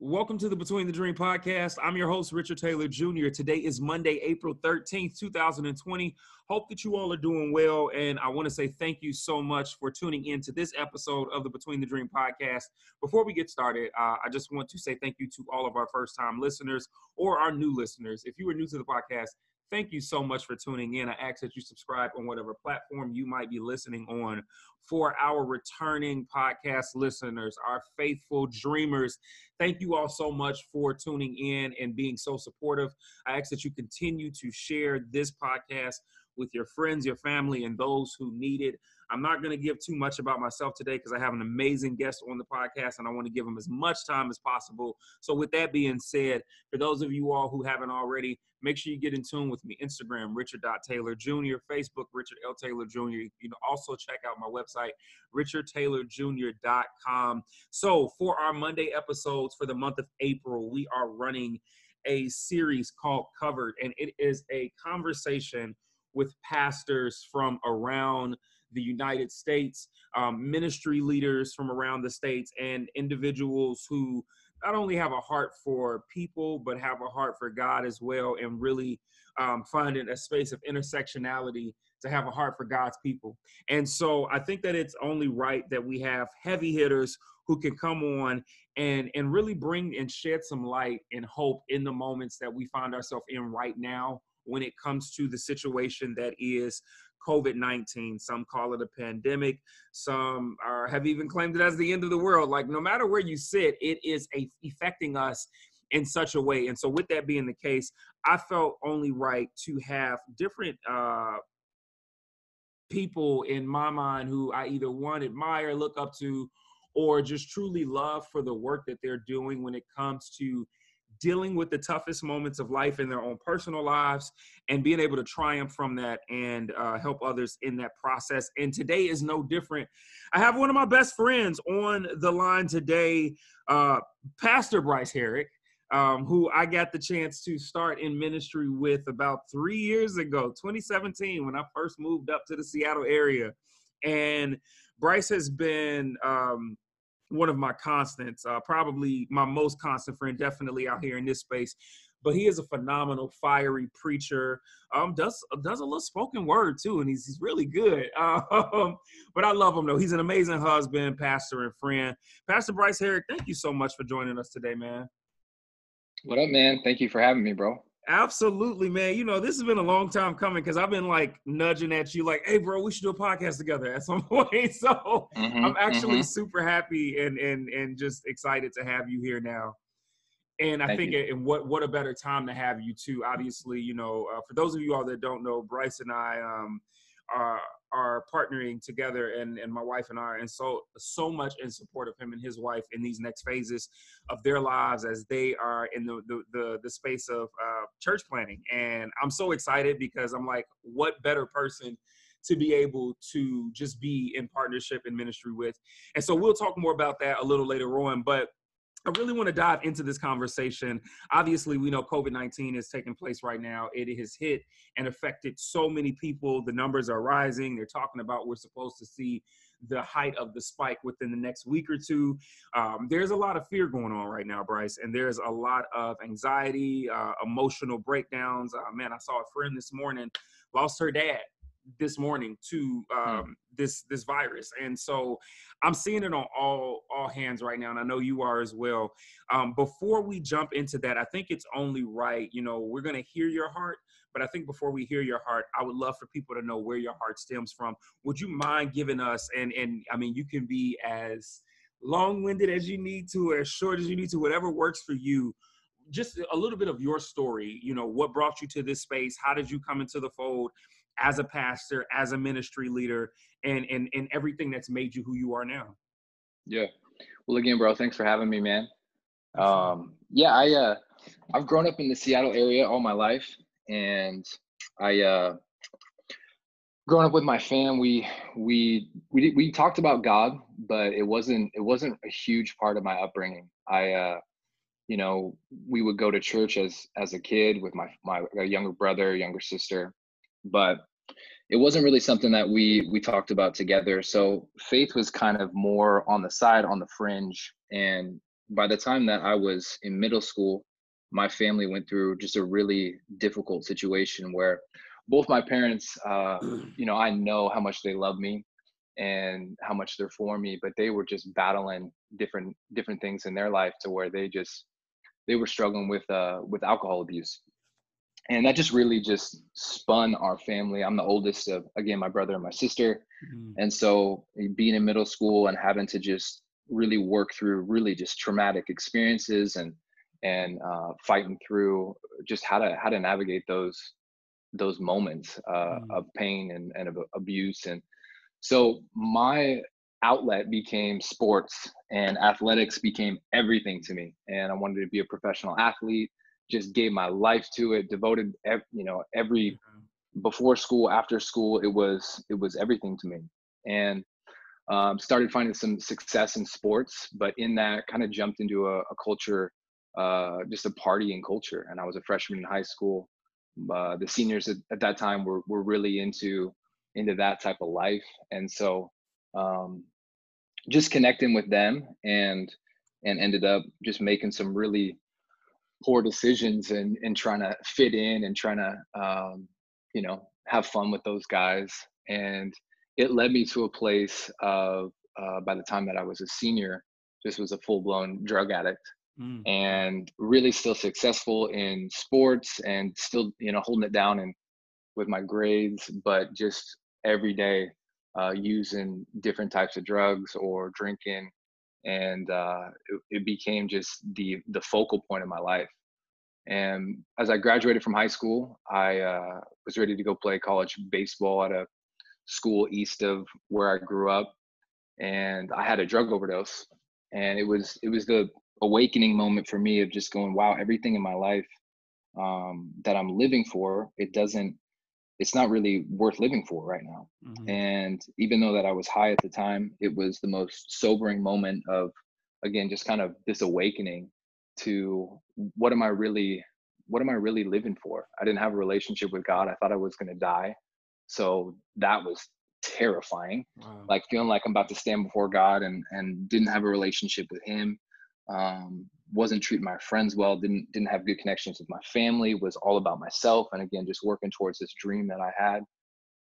Welcome to the Between the Dream podcast. I'm your host, Richard Taylor Jr. Today is Monday, April 13th, 2020. Hope that you all are doing well. And I want to say thank you so much for tuning in to this episode of the Between the Dream podcast. Before we get started, uh, I just want to say thank you to all of our first time listeners or our new listeners. If you are new to the podcast, Thank you so much for tuning in. I ask that you subscribe on whatever platform you might be listening on. For our returning podcast listeners, our faithful dreamers, thank you all so much for tuning in and being so supportive. I ask that you continue to share this podcast with your friends, your family, and those who need it. I'm not going to give too much about myself today because I have an amazing guest on the podcast and I want to give him as much time as possible. So, with that being said, for those of you all who haven't already, make sure you get in tune with me. Instagram, Richard.Taylor Jr., Facebook, Richard L. Taylor Jr. You can also check out my website, richardtaylorjr.com. So, for our Monday episodes for the month of April, we are running a series called Covered, and it is a conversation with pastors from around the United States, um, ministry leaders from around the states, and individuals who not only have a heart for people, but have a heart for God as well, and really um, finding a space of intersectionality to have a heart for God's people. And so I think that it's only right that we have heavy hitters who can come on and and really bring and shed some light and hope in the moments that we find ourselves in right now when it comes to the situation that is COVID 19. Some call it a pandemic. Some are, have even claimed it as the end of the world. Like, no matter where you sit, it is a, affecting us in such a way. And so, with that being the case, I felt only right to have different uh, people in my mind who I either one admire, look up to, or just truly love for the work that they're doing when it comes to dealing with the toughest moments of life in their own personal lives and being able to triumph from that and uh, help others in that process. And today is no different. I have one of my best friends on the line today, uh, Pastor Bryce Herrick. Um, who I got the chance to start in ministry with about three years ago, 2017, when I first moved up to the Seattle area. And Bryce has been um, one of my constants, uh, probably my most constant friend, definitely out here in this space. But he is a phenomenal, fiery preacher. Um, does does a little spoken word too, and he's he's really good. Um, but I love him though. He's an amazing husband, pastor, and friend. Pastor Bryce Herrick, thank you so much for joining us today, man. What up, man? Thank you for having me, bro. Absolutely, man. You know, this has been a long time coming because I've been like nudging at you, like, hey, bro, we should do a podcast together at some point. So mm-hmm, I'm actually mm-hmm. super happy and and and just excited to have you here now. And I Thank think, you. and what what a better time to have you too. Obviously, you know, uh, for those of you all that don't know, Bryce and I um, are are partnering together and, and my wife and I are and so so much in support of him and his wife in these next phases of their lives as they are in the the, the, the space of uh, church planting. And I'm so excited because I'm like what better person to be able to just be in partnership and ministry with? And so we'll talk more about that a little later on but I really want to dive into this conversation. Obviously, we know COVID 19 is taking place right now. It has hit and affected so many people. The numbers are rising. They're talking about we're supposed to see the height of the spike within the next week or two. Um, there's a lot of fear going on right now, Bryce, and there's a lot of anxiety, uh, emotional breakdowns. Uh, man, I saw a friend this morning lost her dad this morning to hmm. um, this this virus, and so I'm seeing it on all all hands right now, and I know you are as well. Um, before we jump into that, I think it's only right. You know, we're gonna hear your heart, but I think before we hear your heart, I would love for people to know where your heart stems from. Would you mind giving us and and I mean, you can be as long-winded as you need to, or as short as you need to, whatever works for you just a little bit of your story you know what brought you to this space how did you come into the fold as a pastor, as a ministry leader, and and and everything that's made you who you are now. Yeah. Well, again, bro, thanks for having me, man. Um, yeah, I uh, I've grown up in the Seattle area all my life, and I uh, growing up with my fam, we we we we talked about God, but it wasn't it wasn't a huge part of my upbringing. I uh, you know, we would go to church as as a kid with my my younger brother, younger sister, but it wasn't really something that we we talked about together. So faith was kind of more on the side on the fringe. And by the time that I was in middle school, my family went through just a really difficult situation where both my parents, uh, you know, I know how much they love me and how much they're for me, but they were just battling different different things in their life to where they just they were struggling with uh with alcohol abuse. And that just really just spun our family. I'm the oldest of again my brother and my sister. Mm-hmm. And so being in middle school and having to just really work through really just traumatic experiences and and uh, fighting through just how to how to navigate those those moments uh, mm. of pain and, and of abuse and so my outlet became sports and athletics became everything to me and i wanted to be a professional athlete just gave my life to it devoted you know every mm-hmm. before school after school it was it was everything to me. And um, started finding some success in sports but in that kind of jumped into a, a culture uh, just a partying culture. And i was a freshman in high school uh, the seniors at, at, that time were, were really into into that type of life. And so um, just connecting with them and and ended up just making some really poor decisions and and trying to fit in and trying to um, you know have fun with those guys and it led me to a place of uh, by the time that i was a senior just was a full-blown drug addict mm. and really still successful in sports and still you know holding it down and with my grades but just every day uh, using different types of drugs or drinking and uh, it, it, became just the the focal point of my life. And as i graduated from high school i uh, was ready to go play college baseball at a school east of where i grew up and i had a drug overdose. And it was it was the awakening moment for me of just going, wow, everything in my life um, that I'm living for, it doesn't, it's not really worth living for right now. Mm-hmm. And even though that I was high at the time, it was the most sobering moment of, again, just kind of this awakening to what am I really, what am I really living for? I didn't have a relationship with God. I thought I was going to die. So that was terrifying. Wow. Like feeling like I'm about to stand before God and and didn't have a relationship with Him um, wasn't treating my friends well didn't didn't have good connections with my family was all about myself and again just working towards this dream that i had.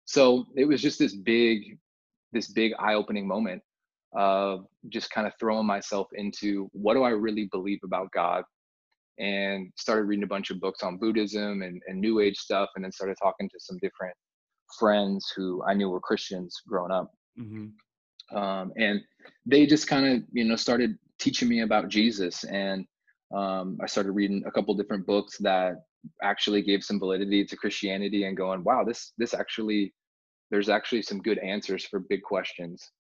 So it was just this big this big eye-opening moment of just kind of throwing myself into what do i really believe about god? And started reading a bunch of books on buddhism and, and new age stuff and then started talking to some different friends who i knew were christians growing up. Mm-hmm. um, and they just kind of you know started teaching me about Jesus. And um, I started reading a couple different books that actually gave some validity to Christianity and going, wow, this this actually there's actually some good answers for big questions.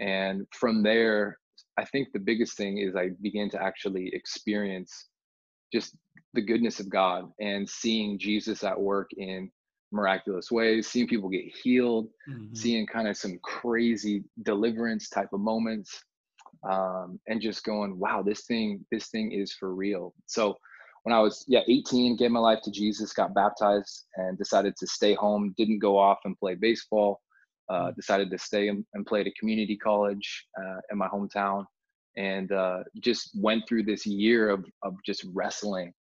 And from there, I think the biggest thing is I began to actually experience just the goodness of God and seeing Jesus at work in miraculous ways, seeing people get healed, mm-hmm. seeing kind of some crazy deliverance type of moments um, and just going, wow, this thing, this thing is for real. So when I was yeah 18, gave my life to Jesus, got baptized, and decided to stay home. Didn't go off and play baseball. Uh, mm. decided to stay and, and play at a community college uh, in my hometown, and uh, just went through this year of of just wrestling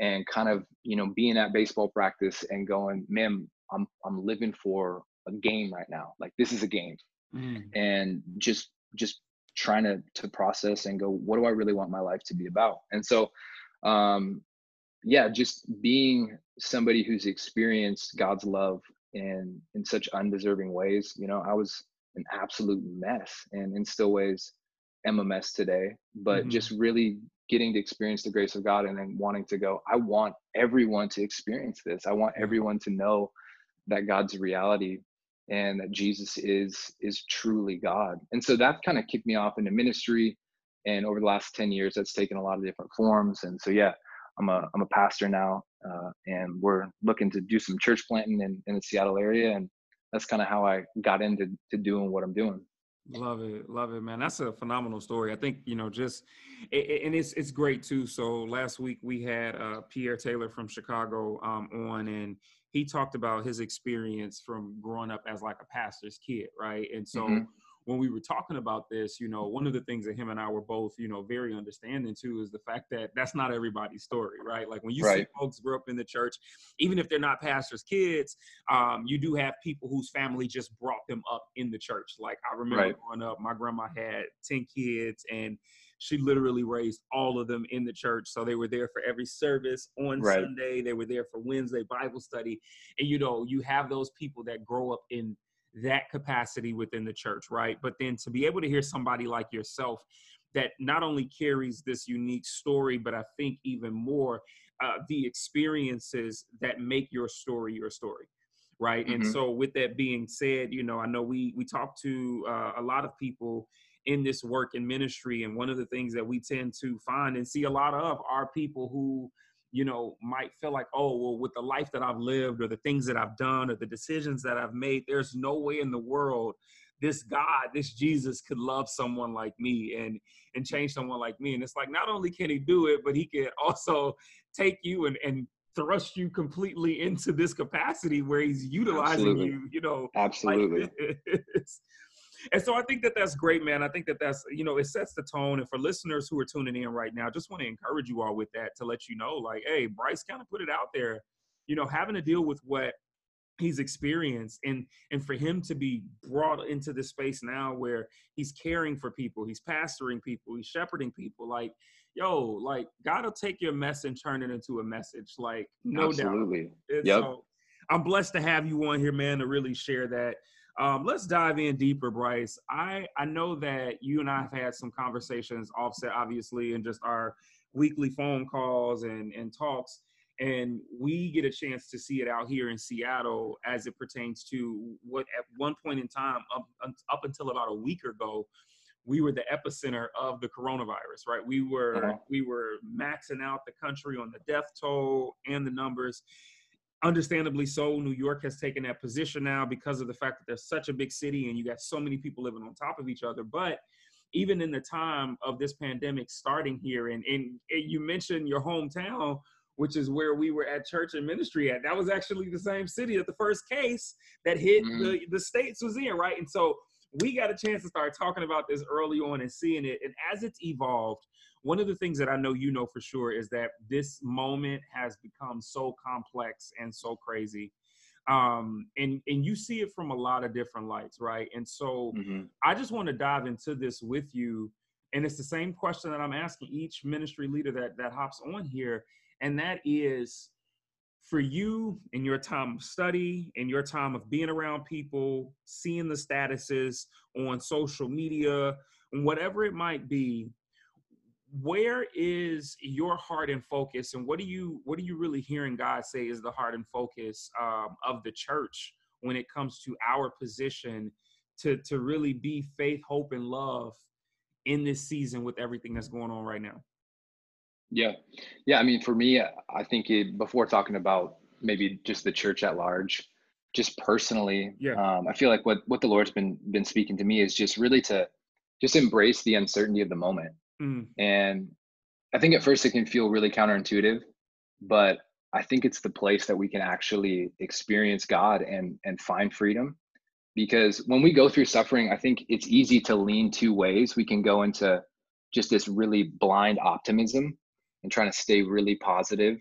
and kind of you know being at baseball practice and going, man, I'm I'm living for a game right now. Like this is a game, mm. and just just trying to to process and go what do i really want my life to be about? And so um yeah just being somebody who's experienced god's love in in such undeserving ways you know i was an absolute mess and in still ways am a mess today but mm-hmm. just really getting to experience the grace of god and then wanting to go i want everyone to experience this. I want everyone to know that god's reality and that Jesus is is truly God. And so that kind of kicked me off into ministry. And over the last 10 years, that's taken a lot of different forms. And so yeah, I'm a I'm a pastor now, uh, and we're looking to do some church planting in, in the Seattle area. And that's kind of how I got into to doing what I'm doing. Love it, love it, man. That's a phenomenal story. I think you know, just and it's it's great too. So last week we had uh, Pierre Taylor from Chicago um, on, and he talked about his experience from growing up as like a pastor's kid, right? And so mm-hmm. when we were talking about this, you know, one of the things that him and I were both, you know, very understanding too is the fact that that's not everybody's story, right? Like when you right. see folks grow up in the church, even if they're not pastors' kids, um, you do have people whose family just brought them up in the church. Like I remember right. growing up, my grandma had 10 kids and she literally raised all of them in the church. So they were there for every service on right. Sunday. They were there for Wednesday Bible study. And you know, you have those people that grow up in that capacity within the church, right? But then to be able to hear somebody like yourself that not only carries this unique story, but I think even more uh, the experiences that make your story your story, right? Mm-hmm. And so, with that being said, you know, I know we we talk to uh, a lot of people in this work and ministry, and one of the things that we tend to find and see a lot of are people who you know, might feel like, oh, well, with the life that I've lived or the things that I've done or the decisions that I've made, there's no way in the world this God, this Jesus could love someone like me and and change someone like me. And it's like not only can he do it, but he can also take you and and thrust you completely into this capacity where he's utilizing Absolutely. you, you know. Absolutely. Like and so I think that that's great, man. I think that that's you know it sets the tone. And for listeners who are tuning in right now, just want to encourage you all with that to let you know, like, hey, Bryce kind of put it out there. You know, having to deal with what he's experienced and and for him to be brought into this space now where he's caring for people he's pastoring people he's shepherding people like yo like god will take your mess and turn it into a message like no Absolutely. doubt yep. so i'm blessed to have you on here man to really share that um, let's dive in deeper, Bryce. I I know that you and I have had some conversations, offset obviously, and just our weekly phone calls and and talks, and we get a chance to see it out here in Seattle as it pertains to what at one point in time, up up until about a week ago, we were the epicenter of the coronavirus. Right? We were uh-huh. we were maxing out the country on the death toll and the numbers understandably so new york has taken that position now because of the fact that there's such a big city and you got so many people living on top of each other. But even in the time of this pandemic starting here and, and, and you mentioned your hometown which is where we were at church and ministry at. That was actually the same city that the first case that hit mm-hmm. the, the states was in right? And so we got a chance to start talking about this early on and seeing it. And as it's evolved one of the things that I know you know for sure is that this moment has become so complex and so crazy. Um, and and you see it from a lot of different lights, right? And so mm-hmm. I just want to dive into this with you. And it's the same question that I'm asking each ministry leader that that hops on here, and that is for you in your time of study, in your time of being around people, seeing the statuses on social media, whatever it might be, where is your heart and focus and what do you what are you really hearing god say is the heart and focus um, of the church when it comes to our position to to really be faith hope and love in this season with everything that's going on right now? Yeah. Yeah i mean for me i think it, before talking about maybe just the church at large just personally yeah. um, i feel like what what the lord's been been speaking to me is just really to just embrace the uncertainty of the moment Mm. And I think at first it can feel really counterintuitive, but I think it's the place that we can actually experience God and and find freedom. Because when we go through suffering, I think it's easy to lean two ways. We can go into just this really blind optimism and trying to stay really positive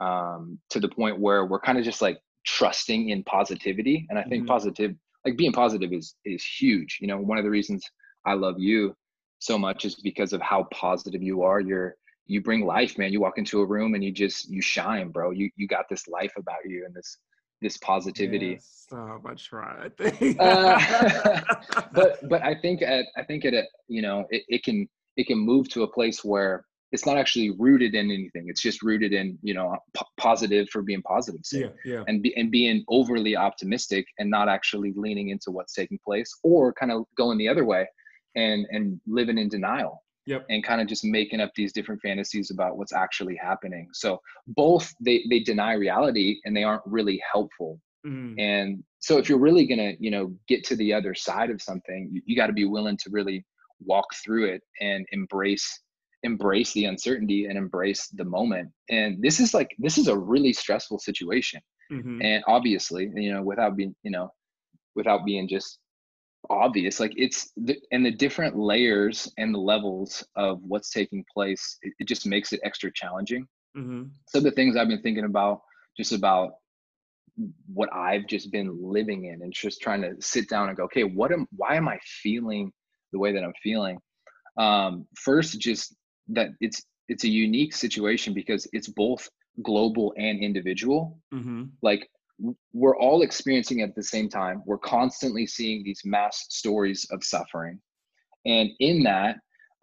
um, to the point where we're kind of just like trusting in positivity. And I think mm-hmm. positive, like being positive, is is huge. You know, one of the reasons I love you so much is because of how positive you are. You're you bring life, man. You walk into a room and you just you shine, bro. You you got this life about you and this this positivity. Yes, so much right. uh, but but I think at I think at a you know it, it can it can move to a place where it's not actually rooted in anything. It's just rooted in you know p- positive for being positive, yeah, yeah. and be, and being overly optimistic and not actually leaning into what's taking place, or kind of going the other way and and living in denial yep. and kind of just making up these different fantasies about what's actually happening so both they they deny reality and they aren't really helpful mm. and so if you're really gonna you know get to the other side of something you, you got to be willing to really walk through it and embrace embrace the uncertainty and embrace the moment and this is like this is a really stressful situation mm-hmm. and obviously you know without being you know without being just obvious like it's the, and the different layers and the levels of what's taking place it, it just makes it extra challenging Mm-hmm. some of the things i've been thinking about just about what i've just been living in and just trying to sit down and go okay what am why am i feeling the way that i'm feeling um first just that it's it's a unique situation because it's both global and individual Mm-hmm. like we're all experiencing it at the same time we're constantly seeing these mass stories of suffering and in that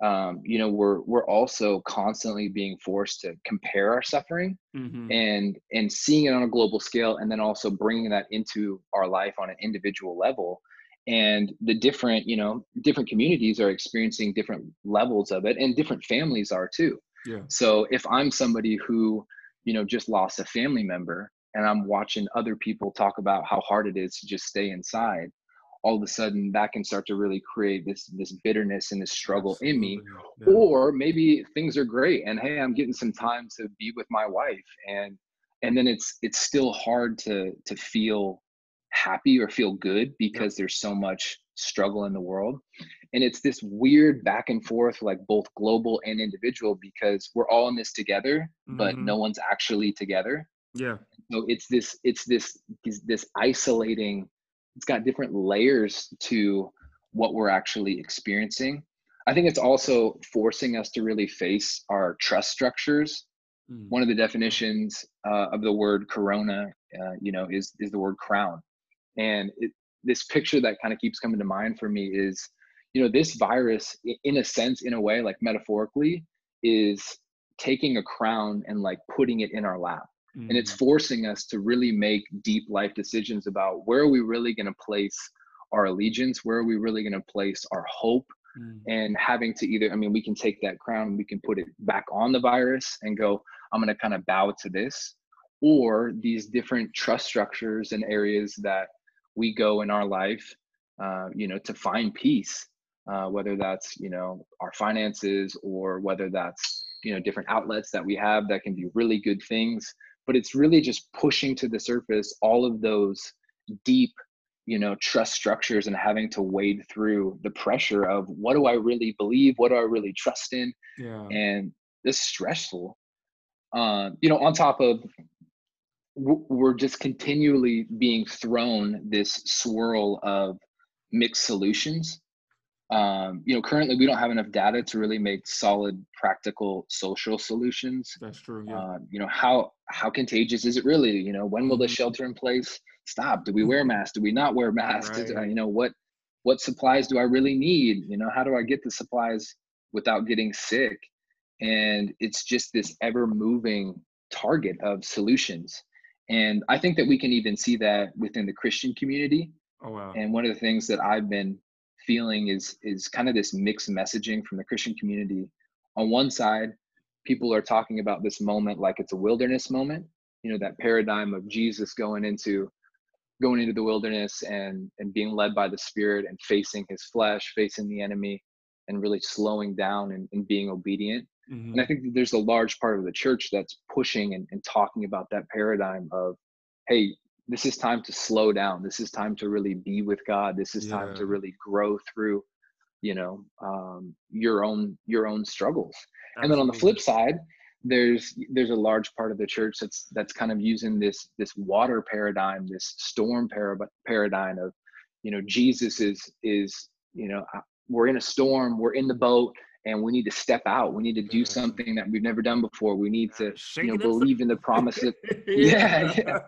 um, you know we're we're also constantly being forced to compare our suffering Mm-hmm. and and seeing it on a global scale and then also bringing that into our life on an individual level and the different you know different communities are experiencing different levels of it and different families are too Yeah. so if I'm somebody who, you know, just lost a family member and I'm watching other people talk about how hard it is to just stay inside, all of a sudden that can start to really create this this bitterness and this struggle in me. Yeah. Or maybe things are great and hey, I'm getting some time to be with my wife and and then it's it's still hard to to feel happy or feel good because there's so much struggle in the world and it's this weird back and forth like both global and individual because we're all in this together but Mhm. no one's actually together Yeah. So it's this it's this this, isolating it's got different layers to what we're actually experiencing. I think it's also forcing us to really face our trust structures. Mm. one of the definitions uh, of the word corona uh, you know is is the word crown. And it, this picture that kind of keeps coming to mind for me is you know this virus in a sense in a way like metaphorically is taking a crown and like putting it in our lap and it's Mhm. forcing us to really make deep life decisions about where are we really going to place our allegiance where are we really going to place our hope Mm. and having to either i mean we can take that crown and we can put it back on the virus and go i'm going to kind of bow to this or these different trust structures and areas that we go in our life uh, you know to find peace uh, whether that's you know our finances or whether that's you know different outlets that we have that can be really good things but it's really just pushing to the surface all of those deep you know trust structures and having to wade through the pressure of what do i really believe? What do i really trust in? Yeah. and it's stressful. Uh, you know on top of we're just continually being thrown this swirl of mixed solutions um, you know currently we don't have enough data to really make solid practical social solutions. That's true. Yeah. um, you know how how contagious is it really? You know when will the Mhm. shelter in place stop? Do we wear masks? Do we not wear masks? Is- uh, you know what what supplies do i really need? You know how do i get the supplies without getting sick? And it's just this ever moving target of solutions. And i think that we can even see that within the christian community. Oh wow. and one of the things that I've been feeling is is kind of this mixed messaging from the Christian community. On one side, people are talking about this moment like it's a wilderness moment, you know, that paradigm of Jesus going into going into the wilderness and and being led by the spirit and facing his flesh, facing the enemy and really slowing down and, and being obedient. Mhm. And I think that there's a large part of the church that's pushing and, and talking about that paradigm of, hey, this is time to slow down. This is time to really be with God. This is time to really grow through, you know, um, your own your own struggles. And then on the flip side, there's there's a large part of the church that's that's kind of using this this water paradigm, this storm para- paradigm of, you know, Jesus is is you know uh, we're in a storm, we're in the boat, and we need to step out. We need to do Yeah. something that we've never done before. We need to you know believe in the promise of Yeah, yeah.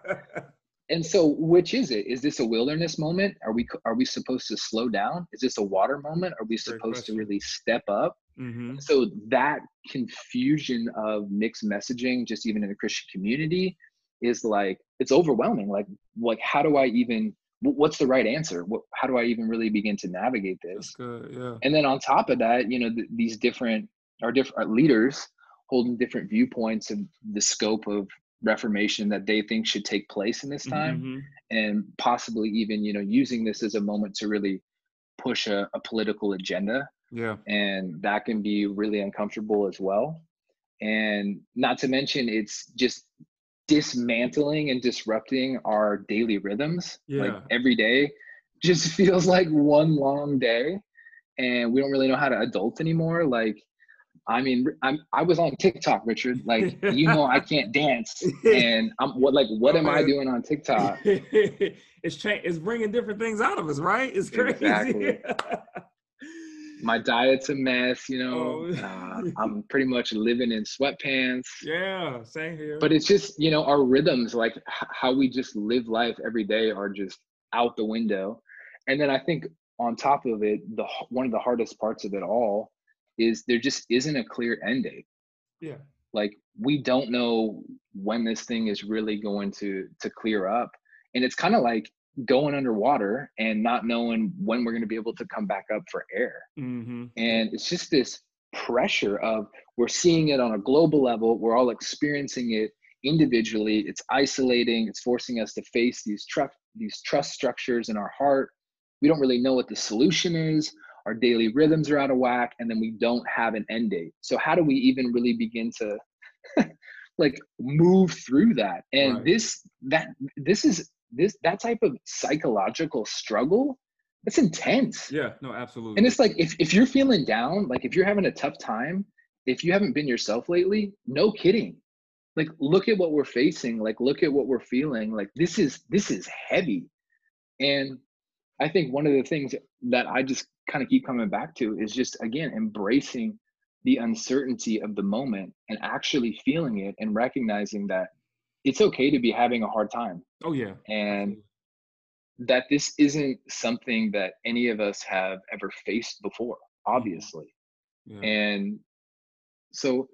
And so which is it? Is this a wilderness moment? Are we are we supposed to slow down? Is this a water moment? Are we supposed to really step up? Mm-hmm. so that confusion of mixed messaging just even in the christian community is like it's overwhelming. Like like how do i even what's the right answer? What, how do i even really begin to navigate this? Good. Yeah. and then on top of that you know th- these different our different leaders holding different viewpoints of the scope of reformation that they think should take place in this time Mhm. and possibly even you know using this as a moment to really push a, a political agenda Yeah. and that can be really uncomfortable as well and not to mention it's just dismantling and disrupting our daily rhythms like every day just feels like one long day and we don't really know how to adult anymore. Like, I mean, I'm I was on TikTok, Richard. Like, you know, I can't dance, and I'm what like what am I doing on TikTok? it's cha- it's bringing different things out of us, right? It's crazy. Exactly. My diet's a mess, you know. Oh. uh, I'm pretty much living in sweatpants. Yeah, same here. But it's just, you know, our rhythms, like h- how we just live life every day, are just out the window. And then I think on top of it, the one of the hardest parts of it all is there just isn't a clear end date. Yeah. Like we don't know when this thing is really going to to clear up. And it's kind of like going underwater and not knowing when we're going to be able to come back up for air. Mm-hmm. And it's just this pressure of we're seeing it on a global level, we're all experiencing it individually. It's isolating, it's forcing us to face these trust these trust structures in our heart we don't really know what the solution is our daily rhythms are out of whack and then we don't have an end date. So how do we even really begin to like move through that? And right. this that this is this that type of psychological struggle it's intense. Yeah no absolutely. And it's like if, if you're feeling down like if you're having a tough time if you haven't been yourself lately no kidding. Like look at what we're facing like look at what we're feeling like this is this is heavy. And I think one of the things that I just kind of keep coming back to is just again embracing the uncertainty of the moment and actually feeling it and recognizing that it's okay to be having a hard time. Oh yeah. And that this isn't something that any of us have ever faced before, mm-hmm. obviously. Yeah. And so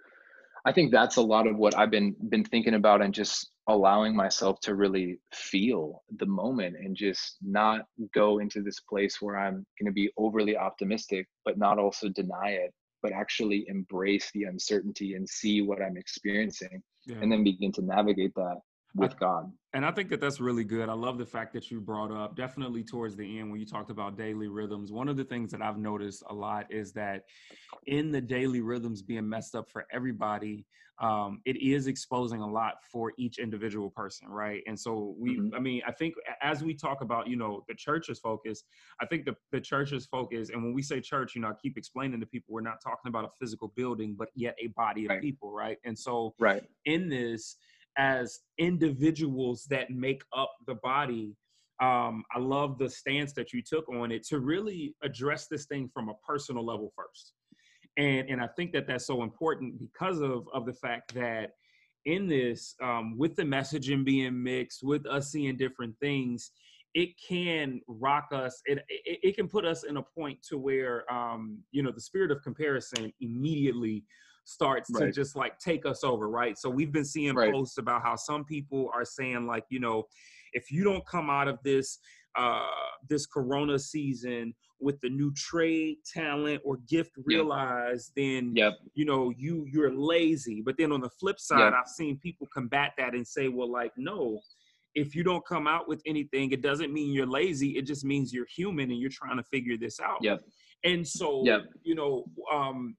I think that's a lot of what I've been been thinking about and just allowing myself to really feel the moment and just not go into this place where I'm going to be overly optimistic, but not also deny it, but actually embrace the uncertainty and see what I'm experiencing yeah. and then begin to navigate that with God. And I think that that's really good. I love the fact that you brought up definitely towards the end when you talked about daily rhythms. One of the things that I've noticed a lot is that in the daily rhythms being messed up for everybody, um, it is exposing a lot for each individual person, right? And so we, mm-hmm. I mean, I think as we talk about, you know, the church's focus, I think the, the church's focus, and when we say church, you know, I keep explaining to people, we're not talking about a physical building, but yet a body of right. people, right? And so right. in this, as individuals that make up the body, um, I love the stance that you took on it to really address this thing from a personal level first and and I think that that's so important because of of the fact that in this, um, with the messaging being mixed, with us seeing different things, it can rock us. It, it, it can put us in a point to where um, you know the spirit of comparison immediately starts right. to just like take us over, right? So we've been seeing right. posts about how some people are saying like, you know, if you don't come out of this uh, this Corona season with the new trade, talent, or gift realized, yep. then yep. you know you you're lazy. But then on the flip side, yep. I've seen people combat that and say, well, like no. If you don't come out with anything, it doesn't mean you're lazy. It just means you're human and you're trying to figure this out. Yep. And so, yep. you know, um,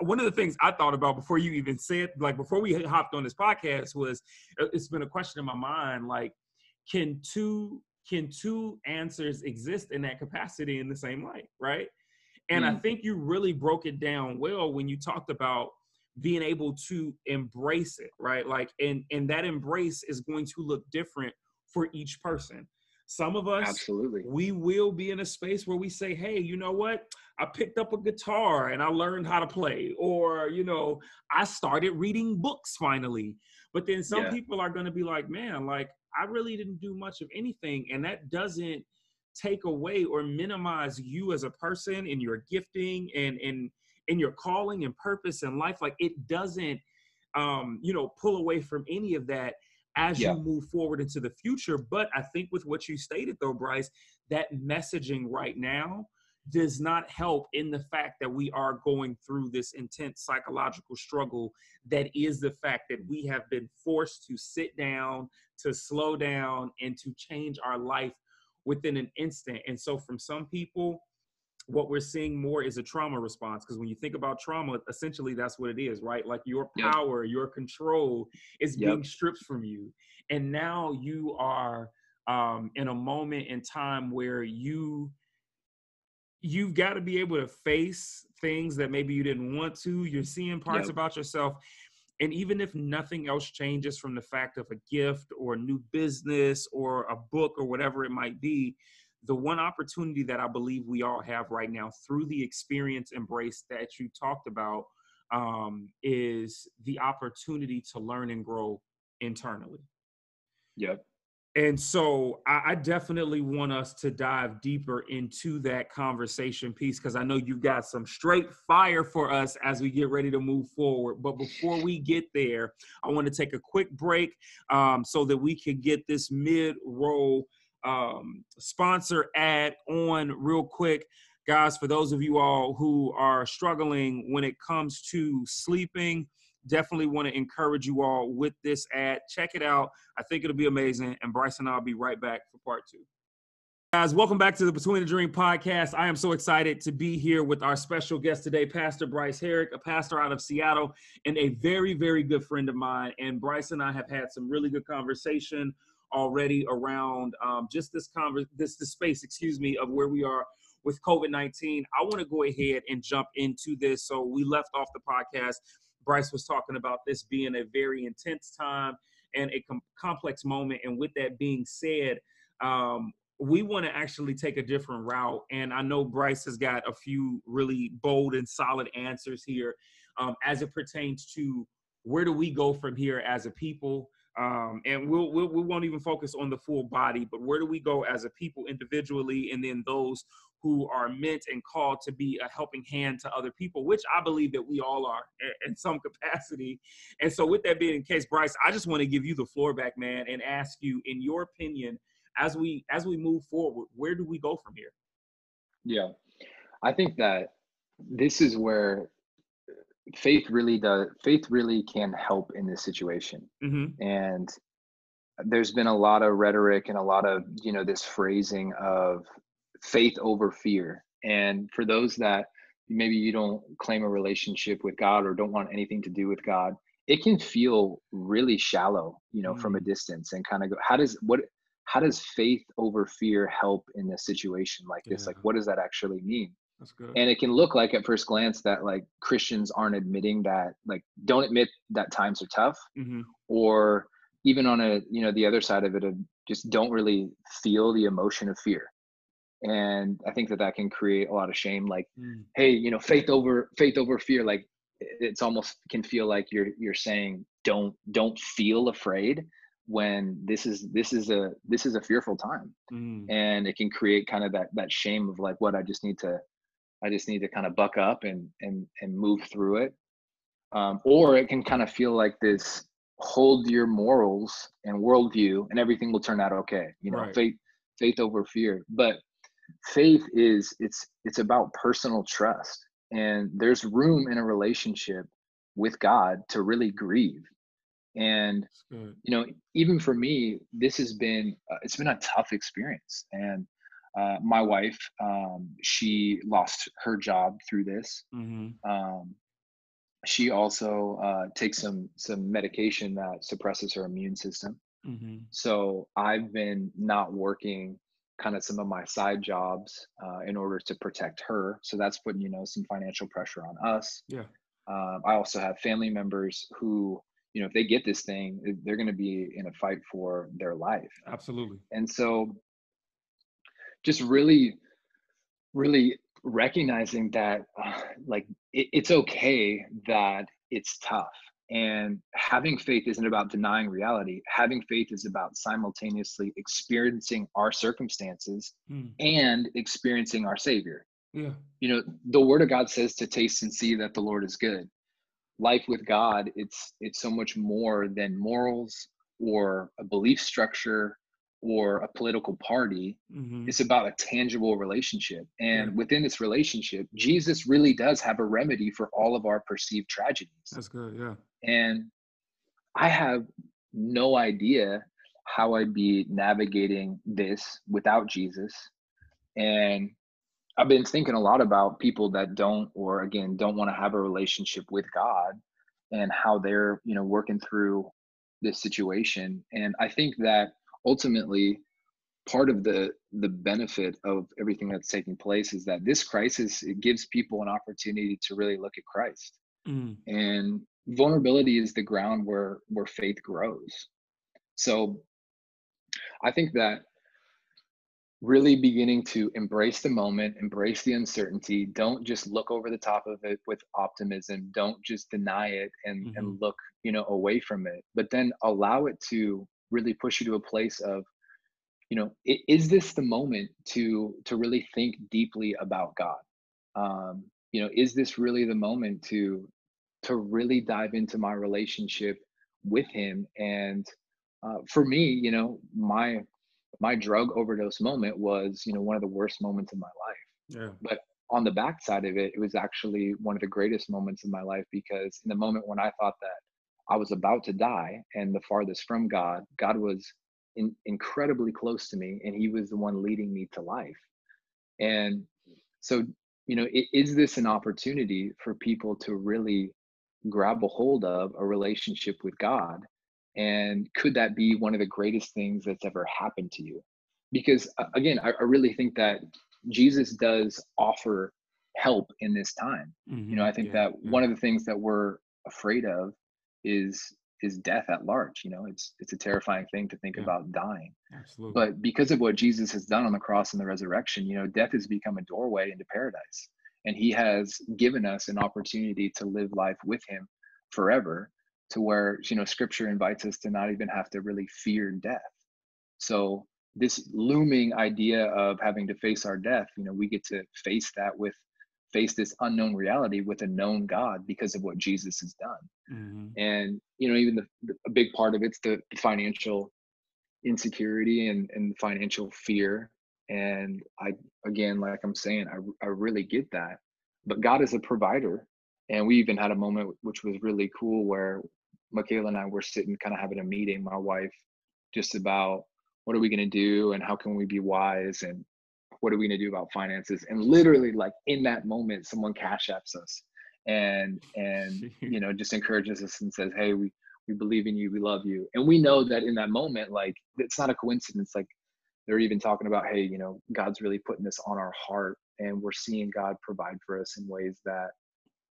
one of the things I thought about before you even said, like before we hopped on this podcast, was uh, it's been a question in my mind, like, can two can two answers exist in that capacity in the same light, right? And mm-hmm. I think you really broke it down well when you talked about being able to embrace it, right? Like, and and that embrace is going to look different for each person. Some of us, absolutely, we will be in a space where we say, "Hey, you know what? I picked up a guitar and I learned how to play," or you know, I started reading books finally. But then some yeah. people are going to be like, "Man, like I really didn't do much of anything. And that doesn't take away or minimize you as a person and your gifting and and and your calling and purpose in life. Like it doesn't um, you know, pull away from any of that as yeah. you move forward into the future. But I think with what you stated though, Bryce, that messaging right now does not help in the fact that we are going through this intense psychological struggle that is the fact that we have been forced to sit down, to slow down, and to change our life within an instant. And so, from some people, what we're seeing more is a trauma response because when you think about trauma essentially that's what it is right like your power yep. your control is yep. being stripped from you and now you are um, in a moment in time where you you've got to be able to face things that maybe you didn't want to. You're seeing parts yep. about yourself. And even if nothing else changes from the fact of a gift or a new business or a book or whatever it might be, the one opportunity that I believe we all have right now through the experience embrace that you talked about um, is the opportunity to learn and grow internally. Yep. And so I, I definitely want us to dive deeper into that conversation piece because I know you've got some straight fire for us as we get ready to move forward. But before we get there, I want to take a quick break um, so that we can get this mid roll um, sponsor ad on real quick. Guys, for those of you all who are struggling when it comes to sleeping, definitely want to encourage you all with this ad. Check it out. I think it'll be amazing. And Bryson and I'll be right back for part two. Guys, welcome back to the Between the Dream podcast. I am so excited to be here with our special guest today, Pastor Bryce Herrick, a pastor out of Seattle and a very, very good friend of mine. And Bryce and I have had some really good conversation already around um, just this conver- this this space, excuse me, of where we are with COVID nineteen. I want to go ahead and jump into this. So we left off the podcast Bryce was talking about this being a very intense time and a com- complex moment. And with that being said, um, we want to actually take a different route. And I know Bryce has got a few really bold and solid answers here um, as it pertains to where do we go from here as a people. Um, and we'll, we'll, we won't even focus on the full body, but where do we go as a people individually, and then those who are meant and called to be a helping hand to other people, which I believe that we all are in some capacity. And so, with that being the case, Bryce, I just want to give you the floor back, man, and ask you, in your opinion, as we as we move forward, where do we go from here? Yeah, I think that this is where faith really does. Faith really can help in this situation, mm-hmm. and there's been a lot of rhetoric and a lot of you know this phrasing of faith over fear. And for those that maybe you don't claim a relationship with God or don't want anything to do with God, it can feel really shallow, you know, mm. from a mm. distance and kind of go, how does what how does faith over fear help in a situation like this? Yeah. Like what does that actually mean? That's good. And it can look like at first glance that like Christians aren't admitting that, like don't admit that times are tough, mm-hmm. or even on a you know the other side of it of just don't really feel the emotion of fear and i think that that can create a lot of shame like mm. hey you know faith over faith over fear like it's almost can feel like you're you're saying don't don't feel afraid when this is this is a this is a fearful time mm. and it can create kind of that that shame of like what i just need to i just need to kind of buck up and and and move through it. Um, or it can kind of feel like this hold your morals and worldview and everything will turn out okay you know right. faith faith over fear. But faith is it's it's about personal trust. And there's room in a relationship with god to really grieve. And you know even for me this has been uh, it's been a tough experience. And uh, my wife um, she lost her job through this mm-hmm. um, she also uh, takes some some medication that suppresses her immune system mm-hmm. so i've been not working kind of some of my side jobs uh, in order to protect her. So that's putting, you know, some financial pressure on us. Yeah. Um, I also have family members who, you know, if they get this thing, they're going to be in a fight for their life. Absolutely. And so just really, really recognizing that, uh, like, it, it's okay that it's tough and having faith isn't about denying reality. Having faith is about simultaneously experiencing our circumstances mm. and experiencing our Savior. Yeah. You know, the Word of God says to taste and see that the Lord is good. Life with God, it's it's so much more than morals or a belief structure or a political party. Mm-hmm. It's about a tangible relationship. And yeah. within this relationship, Jesus really does have a remedy for all of our perceived tragedies. That's good. Yeah. And I have no idea how I'd be navigating this without Jesus. And I've been thinking a lot about people that don't, or again, don't want to have a relationship with God and how they're, you know, working through this situation. And I think that ultimately part of the the benefit of everything that's taking place is that this crisis it gives people an opportunity to really look at Christ. Mm. And vulnerability is the ground where where faith grows. So I think that really beginning to embrace the moment, embrace the uncertainty. Don't just look over the top of it with optimism. Don't just deny it and, mm-hmm. and look, you know, away from it, but then allow it to really push you to a place of, you know, is this the moment to to really think deeply about God? Um, you know, is this really the moment to to really dive into my relationship with Him? And uh, for me, you know, my my drug overdose moment was, you know, one of the worst moments of my life. Yeah. But on the backside of it, it was actually one of the greatest moments of my life because in the moment when I thought that I was about to die and the farthest from God, God was in, incredibly close to me and he was the one leading me to life. And so, you know, it, is this an opportunity for people to really grab a hold of a relationship with God and could that be one of the greatest things that's ever happened to you because again I, I really think that jesus does offer help in this time mm-hmm. you know i think yeah, that yeah. one of the things that we're afraid of is is death at large you know it's it's a terrifying thing to think yeah. about dying Absolutely. but because of what jesus has done on the cross and the resurrection you know death has become a doorway into paradise and he has given us an opportunity to live life with him forever to where you know scripture invites us to not even have to really fear death so this looming idea of having to face our death you know we get to face that with face this unknown reality with a known god because of what jesus has done. Mm-hmm. and you know even the, the, a big part of it's the financial insecurity and, and financial fear. And i again like i'm saying I, I really get that. But god is a provider. And we even had a moment which was really cool where Michaela and I were sitting, kind of having a meeting, my wife, just about what are we going to do? And how can we be wise? And what are we going to do about finances. And literally, like in that moment, someone cash apps us and and you know just encourages us and says, "Hey, we we believe in you, we love you." And we know that in that moment, like it's not a coincidence. Like they're even talking about, "Hey, you know, God's really putting this on our heart, and we're seeing God provide for us in ways that."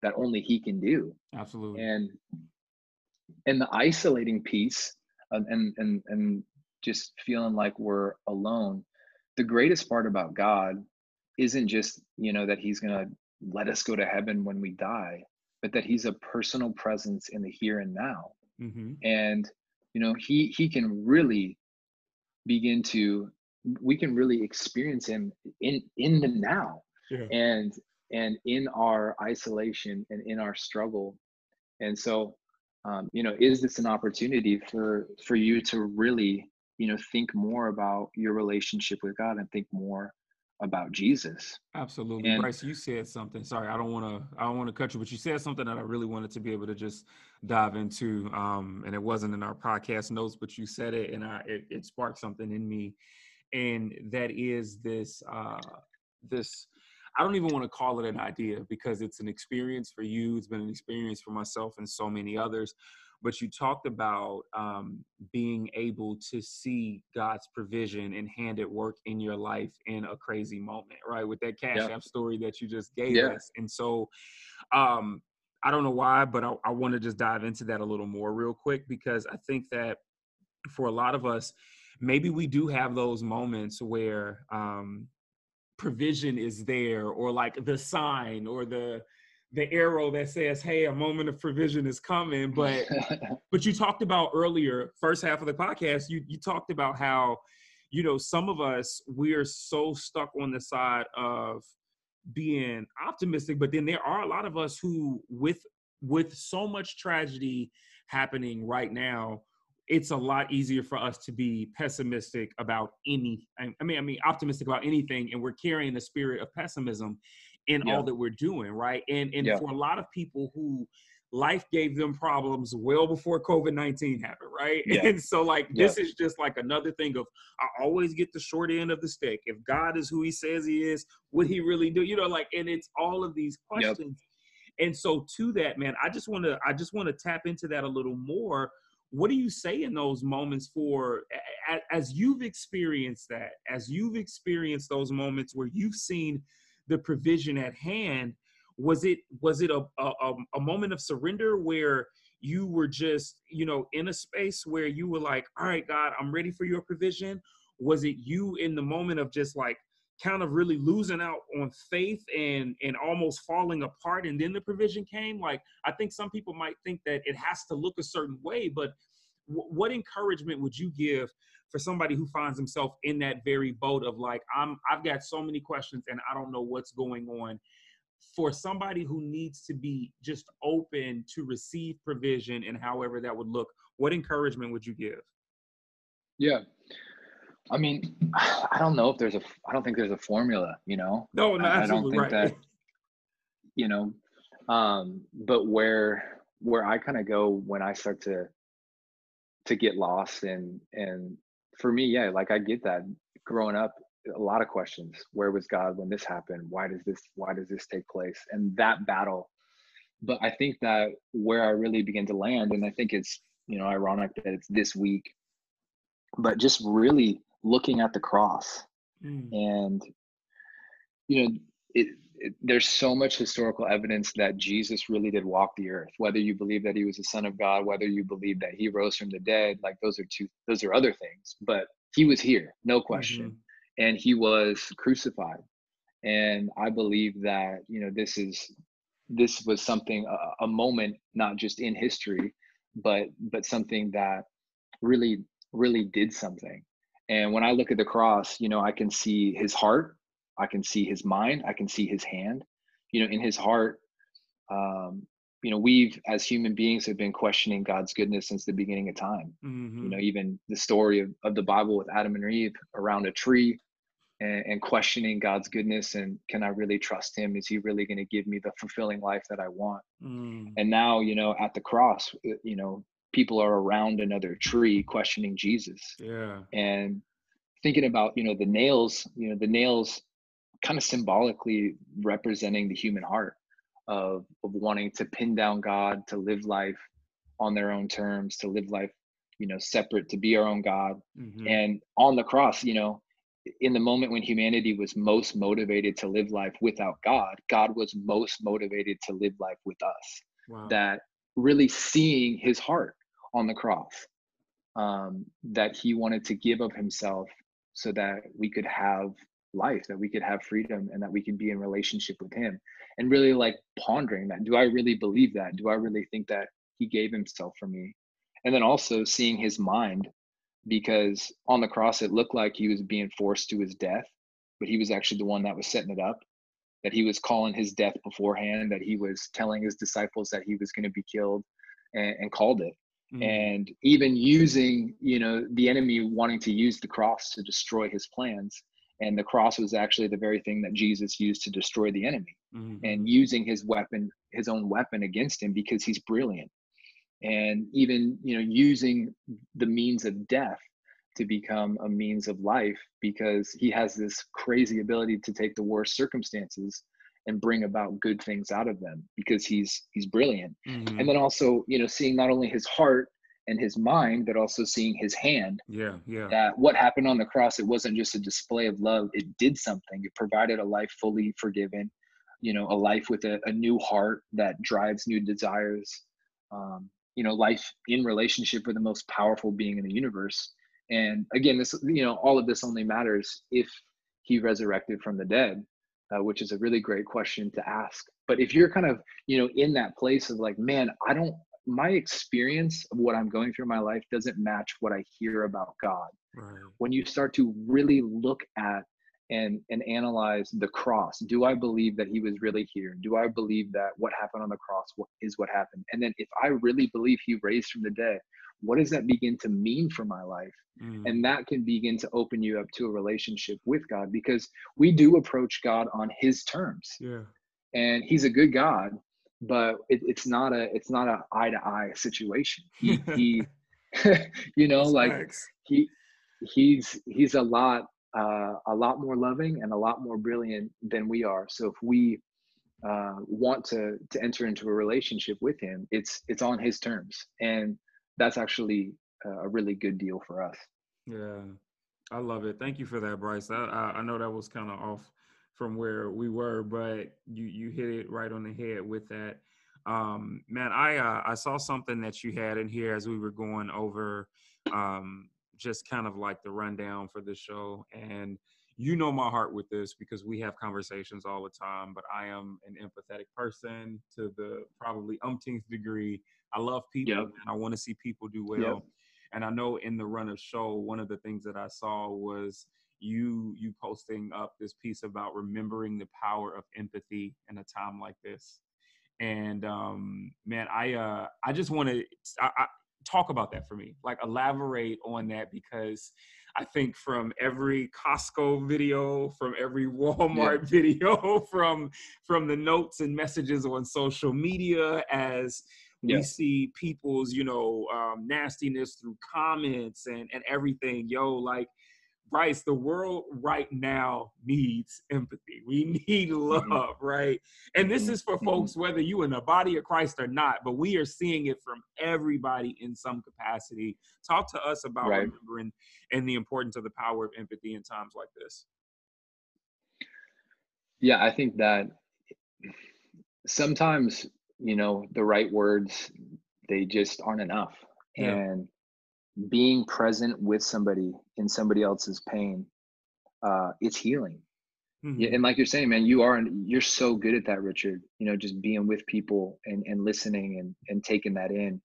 that only he can do absolutely and and the isolating piece um, and and and just feeling like we're alone the greatest part about god isn't just you know that he's going to let us go to heaven when we die but that he's a personal presence in the here and now mm-hmm. and you know he he can really begin to we can really experience him in in the now yeah. and and in our isolation and in our struggle and so um, you know is this an opportunity for for you to really you know think more about your relationship with god and think more about jesus absolutely and, bryce you said something sorry i don't want to i don't want to cut you but you said something that i really wanted to be able to just dive into um and it wasn't in our podcast notes but you said it and i it, it sparked something in me and that is this uh this I don't even want to call it an idea because it's an experience for you. It's been an experience for myself and so many others. But you talked about um, being able to see God's provision and hand at work in your life in a crazy moment, right? With that Cash yeah. App story that you just gave yeah. us. And so um, I don't know why, but I, I want to just dive into that a little more real quick because I think that for a lot of us, maybe we do have those moments where um, provision is there or like the sign or the the arrow that says hey a moment of provision is coming. But but you talked about earlier first half of the podcast you you talked about how you know some of us we're so stuck on the side of being optimistic but then there are a lot of us who with with so much tragedy happening right now it's a lot easier for us to be pessimistic about any i mean i mean optimistic about anything and we're carrying the spirit of pessimism in yeah. all that we're doing right and and yeah. for a lot of people who life gave them problems well before covid-19 happened right yeah. and so like this is just like another thing of i always get the short end of the stick if god is who he says he is would he really do you know like and it's all of these questions yep. and so to that man i just want to i just want to tap into that a little more what do you say in those moments for as you've experienced that, as you've experienced those moments where you've seen the provision at hand, was it was it a, a, a moment of surrender where you were just you know in a space where you were like all right god i'm ready for your provision was it you in the moment of just like kind of really losing out on faith and and almost falling apart and then the provision came? Like i think some people might think that it has to look a certain way but w- what encouragement would you give for somebody who finds himself in that very boat of like i'm i've got so many questions and i don't know what's going on for somebody who needs to be just open to receive provision and however that would look what encouragement would you give yeah I mean, I don't know if there's a. I don't think there's a formula. You know. No, no, I, I don't think right. that. You know, um, but where where I kind of go when I start to to get lost and and for me, yeah, like I get that growing up, a lot of questions. Where was God when this happened? Why does this Why does this take place? And that battle. But I think that where I really begin to land, and I think it's you know ironic that it's this week, but just really looking at the cross mm. and you know it, it, there's so much historical evidence that jesus really did walk the earth whether you believe that he was the son of god whether you believe that he rose from the dead like those are two those are other things but he was here no question. Mm-hmm. and he was crucified. And i believe that you know this is this was something a, a moment not just in history but but something that really really did something. And when I look at the cross, you know, I can see his heart, I can see his mind, I can see his hand. You know, in his heart, um, you know, we've as human beings have been questioning God's goodness since the beginning of time. Mm-hmm. You know, even the story of, of the Bible with Adam and Eve around a tree and, and questioning God's goodness and can I really trust him? Is he really going to give me the fulfilling life that I want? Mm. And now, you know, at the cross, uh, you know, people are around another tree questioning Jesus. Yeah. And thinking about, you know, the nails, you know, the nails kind of symbolically representing the human heart of, of wanting to pin down God, to live life on their own terms, to live life, you know, separate, to be our own God. Mm-hmm. And on the cross, you know, in the moment when humanity was most motivated to live life without God, God was most motivated to live life with us. Wow. That really seeing his heart on the cross um, that he wanted to give of himself so that we could have life that we could have freedom and that we could be in relationship with him and really like pondering that do i really believe that? Do i really think that he gave himself for me? And then also seeing his mind because on the cross it looked like he was being forced to his death but he was actually the one that was setting it up that he was calling his death beforehand that he was telling his disciples that he was going to be killed and, and called it. Mm. and even using you know the enemy wanting to use the cross to destroy his plans and the cross was actually the very thing that jesus used to destroy the enemy mm-hmm. and using his weapon his own weapon against him because he's brilliant and even you know using the means of death to become a means of life because he has this crazy ability to take the worst circumstances and bring about good things out of them because he's he's brilliant mm-hmm. and then also you know seeing not only his heart and his mind but also seeing his hand. Yeah yeah. That what happened on the cross it wasn't just a display of love it did something. It provided a life fully forgiven you know a life with a, a new heart that drives new desires. Um, you know life in relationship with the most powerful being in the universe. And again this you know all of this only matters if he resurrected from the dead uh, which is a really great question to ask. But if you're kind of, you know, in that place of like, man, I don't, my experience of what I'm going through in my life doesn't match what I hear about God. Right. When you start to really look at and and analyze the cross, do I believe that He was really here? Do I believe that what happened on the cross is what happened? And then if I really believe He raised from the dead, what does that begin to mean for my life mm. and that can begin to open you up to a relationship with god because we do approach god on his terms yeah and he's a good god but it, it's not a it's not a eye to eye situation he, he you know That's like nice. he he's he's a lot uh, a lot more loving and a lot more brilliant than we are so if we uh, want to to enter into a relationship with him it's it's on his terms and that's actually a really good deal for us. Yeah, I love it. Thank you for that, Bryce. I I, I know that was kind of off from where we were, but you you hit it right on the head with that. Um, man, I uh, I saw something that you had in here as we were going over um, just kind of like the rundown for the show, and you know my heart with this because we have conversations all the time. But I am an empathetic person to the probably umpteenth degree. I love people, yep. and I want to see people do well. Yep. And I know in the run of show, one of the things that I saw was you you posting up this piece about remembering the power of empathy in a time like this and um man i uh i just want to talk about that for me like elaborate on that because i think from every costco video from every walmart yeah. video from from the notes and messages on social media as yeah. we see people's you know um, nastiness through comments and and everything yo like Bryce, the world right now needs empathy. We need mm-hmm. love, mm-hmm. right? And this mm-hmm. is for mm-hmm. folks, whether you in the body of Christ or not, but we are seeing it from everybody in some capacity. Talk to us about right. remembering and the importance of the power of empathy in times like this. Yeah, I think that sometimes, you know, the right words, they just aren't enough. Yeah. And being present with somebody in somebody else's pain uh it's healing. Mm-hmm. yeah, and like you're saying man you are you're so good at that richard you know just being with people and and listening and and taking that in.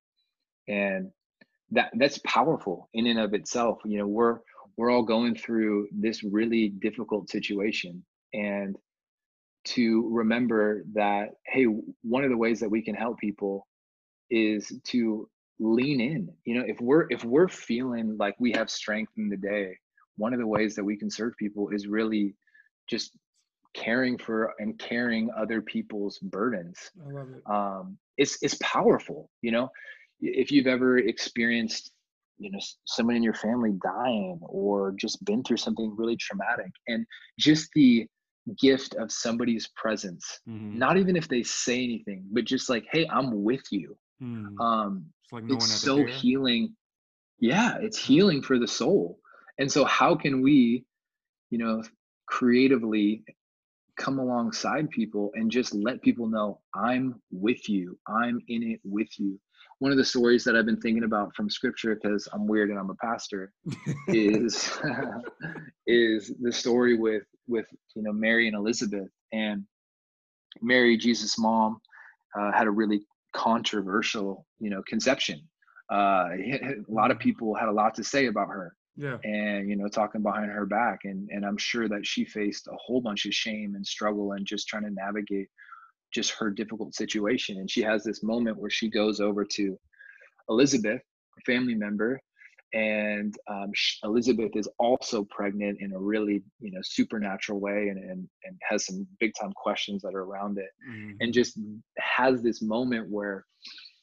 And that that's powerful in and of itself you know we're we're all going through this really difficult situation. And to remember that hey one of the ways that we can help people is to lean in you know if we're if we're feeling like we have strength in the day one of the ways that we can serve people is really just caring for and carrying other people's burdens I love it. um it's it's powerful you know if you've ever experienced you know someone in your family dying or just been through something really traumatic and just the gift of somebody's presence mm-hmm. not even if they say anything but just like hey i'm with you Mm. Um, like no it's so healing. Yeah, it's healing for the soul. And so, how can we, you know, creatively come alongside people and just let people know I'm with you, I'm in it with you. One of the stories that I've been thinking about from scripture, because I'm weird and I'm a pastor, is is the story with with you know Mary and Elizabeth and Mary, Jesus' mom, uh, had a really controversial, you know, conception. Uh, a lot of mm-hmm. people had a lot to say about her. Yeah. And you know, talking behind her back, and and I'm sure that she faced a whole bunch of shame and struggle and just trying to navigate just her difficult situation. And she has this moment where she goes over to Elizabeth, a family member, and um, Elizabeth is also pregnant in a really you know supernatural way and and, and has some big time questions that are around it mm-hmm. and just has this moment where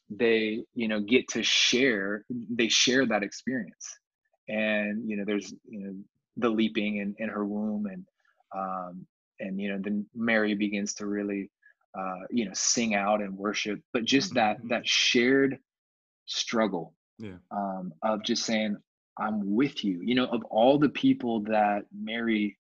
they you know get to share they share that experience and you know there's you know the leaping in, in her womb and um and you know then Mary begins to really uh you know sing out and worship but just mm-hmm. that that shared struggle yeah. um, of just saying i'm with you you know of all the people that mary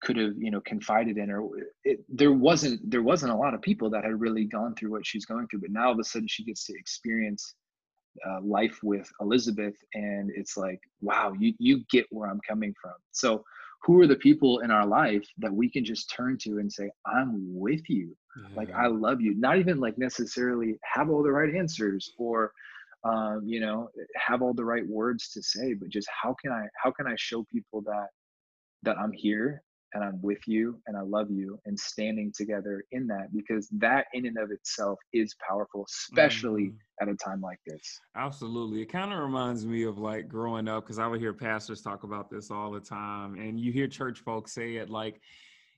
could have you know confided in her it, there wasn't there wasn't a lot of people that had really gone through what she's going through but now all of a sudden she gets to experience uh, life with elizabeth and it's like wow you you get where i'm coming from so who are the people in our life that we can just turn to and say i'm with you yeah. like i love you not even like necessarily have all the right answers or um, you know have all the right words to say but just how can i how can i show people that that i'm here and i'm with you and i love you and standing together in that because that in and of itself is powerful especially mm-hmm. at a time like this absolutely it kind of reminds me of like growing up because i would hear pastors talk about this all the time and you hear church folks say it like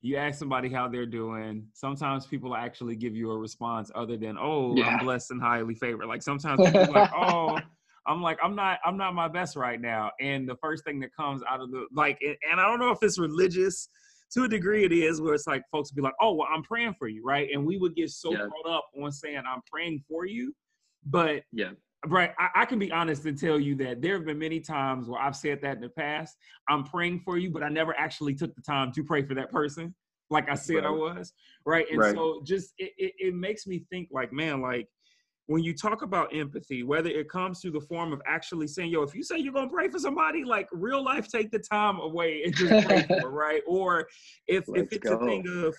you ask somebody how they're doing. Sometimes people actually give you a response other than, "Oh, yeah. I'm blessed and highly favored." Like sometimes people like, "Oh, I'm like, I'm not, I'm not my best right now." And the first thing that comes out of the like, and I don't know if it's religious to a degree, it is where it's like folks be like, "Oh, well, I'm praying for you," right? And we would get so yeah. caught up on saying, "I'm praying for you," but yeah Right. I, I, can be honest and tell you that there have been many times where I've said that in the past. I'm praying for you, but I never actually took the time to pray for that person, like I said right. I was. Right. And right. so just it, it, it makes me think like, man, like when you talk about empathy, whether it comes through the form of actually saying, yo, if you say you're gonna pray for somebody, like real life, take the time away and just pray for, right? Or if Let's if it's go. a thing of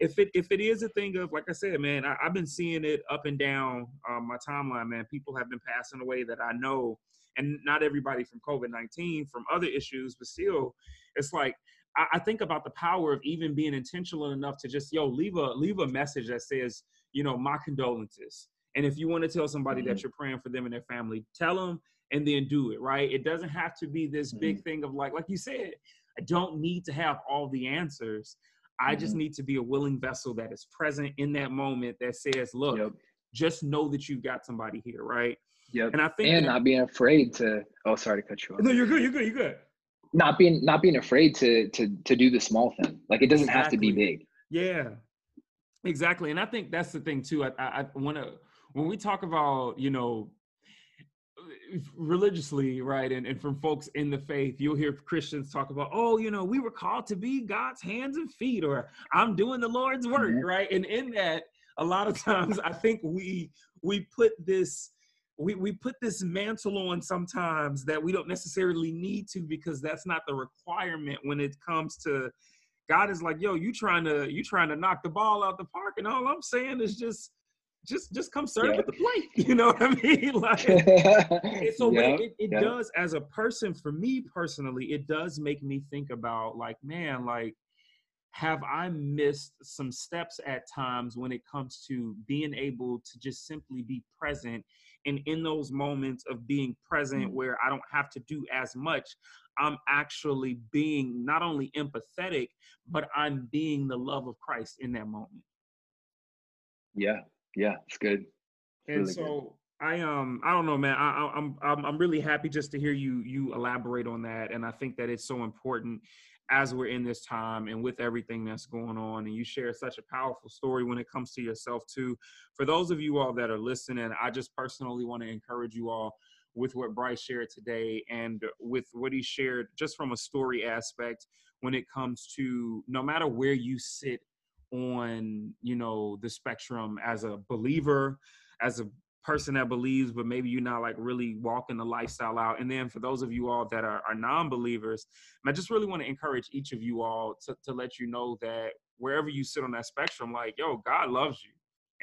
if it if it is a thing of like I said, man, I, have been seeing it up and down um, my timeline, man. People have been passing away that I know, and not everybody from COVID nineteen, from other issues, but still, it's like I, I, think about the power of even being intentional enough to just yo leave a leave a message that says, you know, my condolences. And if you want to tell somebody mm-hmm. that you're praying for them and their family, tell them and then do it, right? It doesn't have to be this mm-hmm. big thing of like, like you said, I don't need to have all the answers. I mm-hmm. just need to be a willing vessel that is present in that moment that says, look, yep. just know that you've got somebody here, right? Yep. And I think and that, not being afraid to oh sorry to cut you off. No, you're good, you're good, you're good. Not being not being afraid to to to do the small thing. Like it doesn't exactly. have to be big. Yeah. Exactly. And I think that's the thing too. I I, I wanna when we talk about, you know, religiously, right, and, and from folks in the faith, you'll hear Christians talk about, oh, you know, we were called to be God's hands and feet, or I'm doing the Lord's work, mm-hmm. right? And in that, a lot of times I think we we put this we, we put this mantle on sometimes that we don't necessarily need to because that's not the requirement when it comes to God is like, yo, you trying to you trying to knock the ball out the park, and all I'm saying is just just just come serve yeah. at the plate. You know what I mean? Like, so yeah. it, it yeah. does as a person for me personally, it does make me think about like, man, like, have I missed some steps at times when it comes to being able to just simply be present? And in those moments of being present mm-hmm. where I don't have to do as much, I'm actually being not only empathetic, but I'm being the love of Christ in that moment. Yeah, yeah, it's good. It's and really so good. I um I don't know, man. I, I'm I'm I'm really happy just to hear you you elaborate on that, and I think that it's so important as we're in this time and with everything that's going on and you share such a powerful story when it comes to yourself too for those of you all that are listening i just personally want to encourage you all with what bryce shared today and with what he shared just from a story aspect when it comes to no matter where you sit on you know the spectrum as a believer as a person that believes but maybe you're not like really walking the lifestyle out and then for those of you all that are, are non-believers i just really want to encourage each of you all to, to let you know that wherever you sit on that spectrum like yo god loves you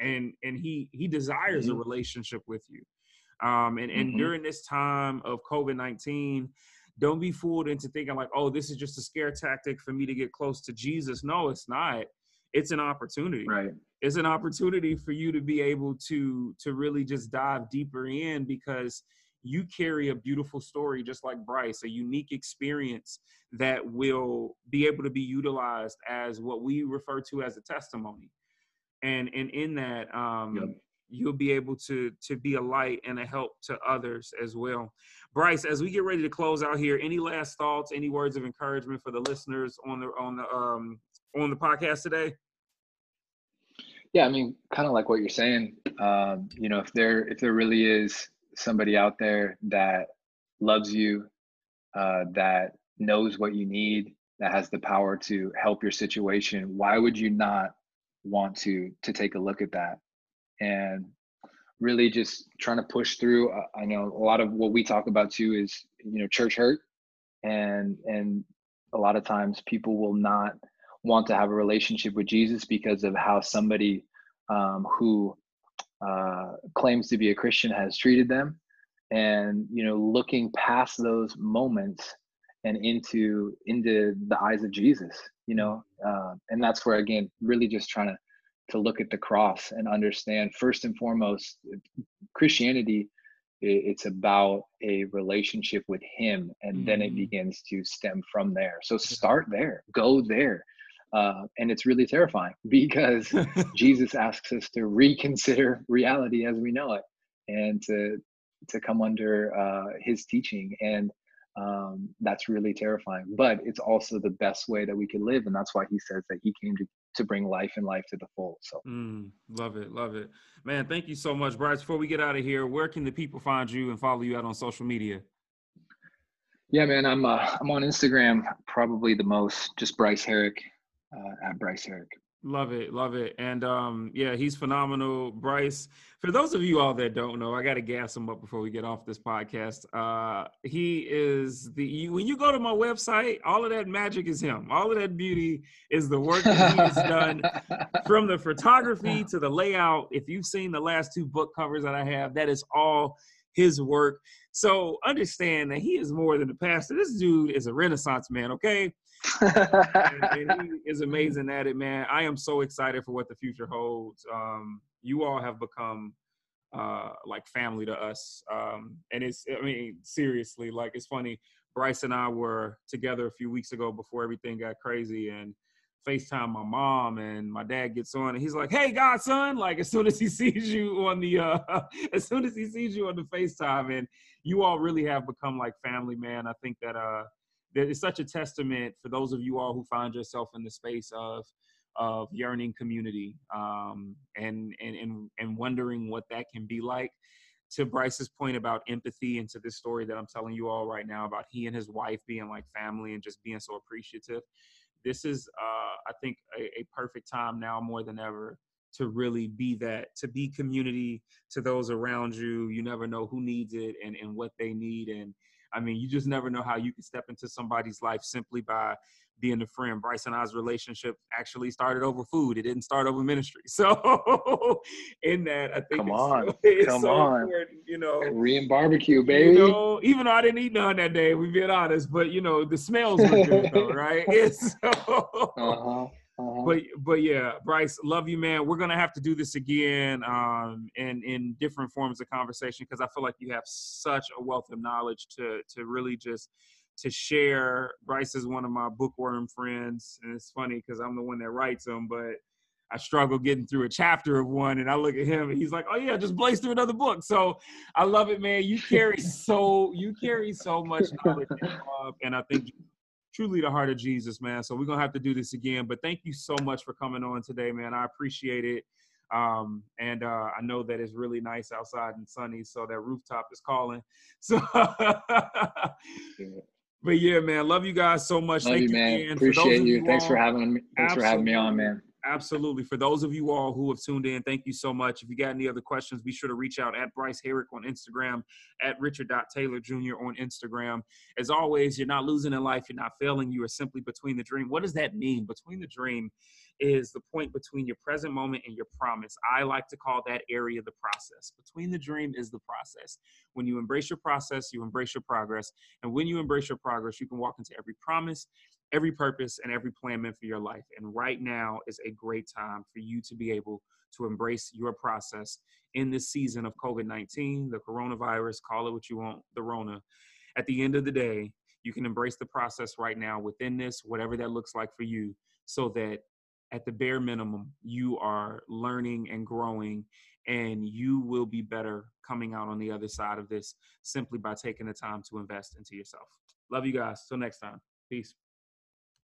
and and he he desires mm-hmm. a relationship with you um and and mm-hmm. during this time of covid-19 don't be fooled into thinking like oh this is just a scare tactic for me to get close to jesus no it's not it's an opportunity. Right. It's an opportunity for you to be able to to really just dive deeper in because you carry a beautiful story just like bryce a unique experience that will be able to be utilized as what we refer to as a testimony. And and in that um yep. You'll be able to to be a light and a help to others as well bryce as we get ready to close out here any last thoughts any words of encouragement for the listeners on the on the um on the podcast today? Yeah, I mean, kind of like what you're saying. Um, you know, if there if there really is somebody out there that loves you, uh, that knows what you need, that has the power to help your situation, why would you not want to to take a look at that? And really just trying to push through. I know a lot of what we talk about too is you know church hurt, and and a lot of times people will not want to have a relationship with Jesus because of how somebody um, who uh, claims to be a Christian has treated them, and you know, looking past those moments and into into the eyes of Jesus, you know, uh, and that's where again, really just trying to to look at the cross and understand first and foremost, Christianity it's about a relationship with him and mm-hmm. then it mm-hmm. begins to stem from there. So start there. Go there. Uh, and it's really terrifying because Jesus asks us to reconsider reality as we know it and to to come under uh, his teaching. And um, that's really terrifying. But it's also the best way that we can live and that's why he says that he came to to bring life and life to the full. So mm, love it, love it, man. Thank you so much, Bryce. Before we get out of here, where can the people find you and follow you out on social media? Yeah, man, I'm uh, I'm on Instagram probably the most, just Bryce Herrick uh, at Bryce Herrick. Love it, love it, and um, yeah, he's phenomenal, Bryce. For those of you all that don't know, I got to gas him up before we get off this podcast. Uh, he is the you, when you go to my website, all of that magic is him. All of that beauty is the work that he has done, from the photography to the layout. If you've seen the last two book covers that I have, that is all his work. So understand that he is more than a pastor. This dude is a renaissance man. Okay and, and, he is amazing at it, man. I am so excited for what the future holds. Um, you all have become uh, like family to us, um, and it's. I mean, seriously, like it's funny. Bryce and I were together a few weeks ago before everything got crazy, and FaceTime my mom and my dad gets on and he's like, Hey godson, like as soon as he sees you on the uh as soon as he sees you on the FaceTime and you all really have become like family, man. I think that uh it's such a testament for those of you all who find yourself in the space of of yearning community um, and, and and and wondering what that can be like. To Bryce's point about empathy, and to this story that I'm telling you all right now about he and his wife being like family and just being so appreciative. This is, uh, I think, a, a perfect time now more than ever to really be that, to be community to those around you. You never know who needs it and, and what they need. And I mean, you just never know how you can step into somebody's life simply by being a friend. Bryce and I's relationship actually started over food. It didn't start over ministry. So in that, I think come it's, on, so, it's come so on. important, you know. Korean barbecue, baby. You know, even though I didn't eat none that day, we being honest, but you know, the smells were good though, right? It's so uh-huh. Uh-huh. But but yeah, Bryce, love you, man. We're gonna have to do this again, um, in in different forms of conversation because I feel like you have such a wealth of knowledge to to really just to share. Bryce is one of my bookworm friends, and it's funny because I'm the one that writes them, but I struggle getting through a chapter of one, and I look at him, and he's like, "Oh yeah, just blaze through another book." So I love it, man. You carry so you carry so much knowledge, and I think truly the heart of Jesus, man. So we're gonna have to do this again. But thank you so much for coming on today, man. I appreciate it. Um, and uh, I know that it's really nice outside and sunny, so that rooftop is calling. So, but yeah, man, love you guys so much. Love thank you, man. Appreciate you. Thanks for having me. Thanks for having me on, man. Absolutely. For those of you all who have tuned in, thank you so much. If you got any other questions, be sure to reach out at Bryce Herrick on Instagram, at Richard.Taylor Jr. on Instagram. As always, you're not losing in life, you're not failing, you are simply between the dream. What does that mean? Between the dream is the point between your present moment and your promise. I like to call that area the process. Between the dream is the process. When you embrace your process, you embrace your progress. And when you embrace your progress, you can walk into every promise every purpose and every plan meant for your life. And right now is a great time for you to be able to embrace your process in this season of COVID 19, the coronavirus, call it what you want, the Rona. At the end of the day, you can embrace the process right now within this, whatever that looks like for you, so that at the bare minimum, you are learning and growing, and you will be better coming out on the other side of this simply by taking the time to invest into yourself. Love you guys. Till next time. Peace.